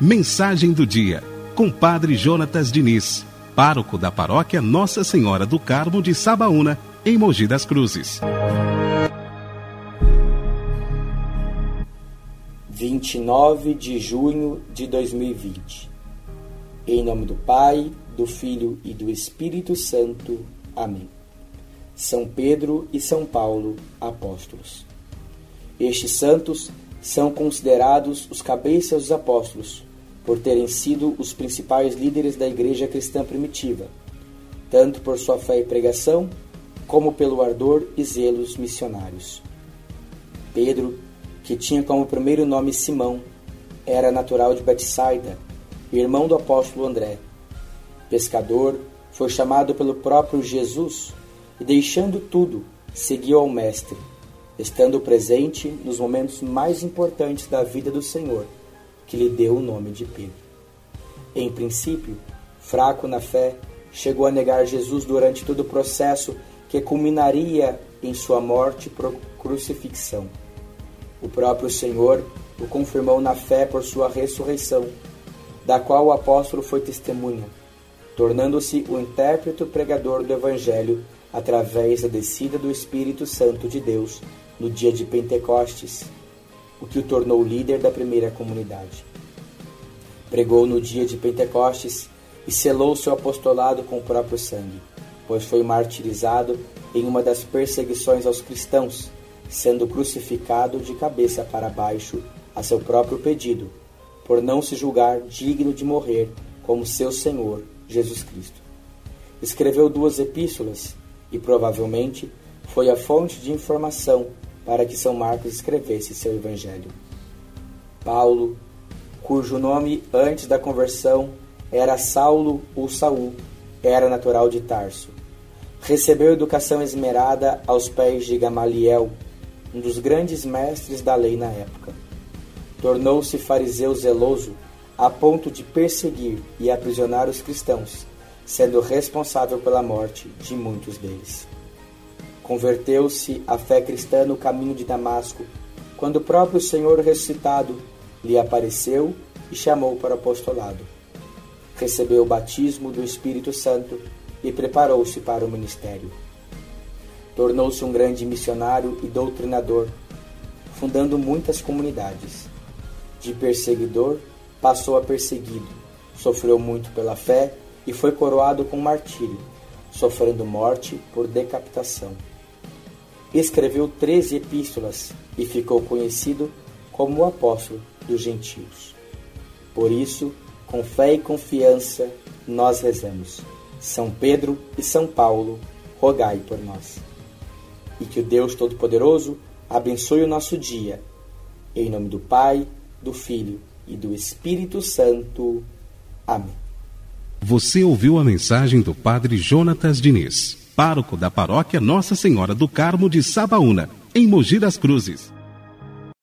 Mensagem do dia, com Padre Jonatas Diniz, pároco da paróquia Nossa Senhora do Carmo de Sabaúna, em Mogi das Cruzes. 29 de junho de 2020. Em nome do Pai, do Filho e do Espírito Santo. Amém. São Pedro e São Paulo, apóstolos. Estes santos são considerados os cabeças dos apóstolos, por terem sido os principais líderes da igreja cristã primitiva, tanto por sua fé e pregação, como pelo ardor e zelos missionários. Pedro que tinha como primeiro nome Simão, era natural de Betsaida, irmão do apóstolo André. Pescador, foi chamado pelo próprio Jesus e, deixando tudo, seguiu ao Mestre, estando presente nos momentos mais importantes da vida do Senhor, que lhe deu o nome de Pedro. Em princípio, fraco na fé, chegou a negar Jesus durante todo o processo que culminaria em sua morte por crucifixão. O próprio Senhor o confirmou na fé por sua ressurreição, da qual o apóstolo foi testemunha, tornando-se o intérprete pregador do Evangelho através da descida do Espírito Santo de Deus no dia de Pentecostes, o que o tornou líder da primeira comunidade. Pregou no dia de Pentecostes e selou seu apostolado com o próprio sangue, pois foi martirizado em uma das perseguições aos cristãos sendo crucificado de cabeça para baixo a seu próprio pedido, por não se julgar digno de morrer como seu Senhor Jesus Cristo. Escreveu duas epístolas e provavelmente foi a fonte de informação para que São Marcos escrevesse seu evangelho. Paulo, cujo nome antes da conversão era Saulo ou Saul, era natural de Tarso. Recebeu educação esmerada aos pés de Gamaliel, um dos grandes mestres da lei na época. Tornou-se fariseu zeloso a ponto de perseguir e aprisionar os cristãos, sendo responsável pela morte de muitos deles. Converteu-se à fé cristã no caminho de Damasco, quando o próprio Senhor ressuscitado lhe apareceu e chamou para o apostolado. Recebeu o batismo do Espírito Santo e preparou-se para o ministério. Tornou-se um grande missionário e doutrinador, fundando muitas comunidades. De perseguidor, passou a perseguido, sofreu muito pela fé e foi coroado com martírio, sofrendo morte por decapitação. Escreveu treze epístolas e ficou conhecido como o apóstolo dos gentios. Por isso, com fé e confiança, nós rezamos. São Pedro e São Paulo, rogai por nós e que o Deus Todo-Poderoso abençoe o nosso dia. Em nome do Pai, do Filho e do Espírito Santo. Amém. Você ouviu a mensagem do Padre Jonatas Diniz, pároco da paróquia Nossa Senhora do Carmo de Sabaúna, em Mogi das Cruzes.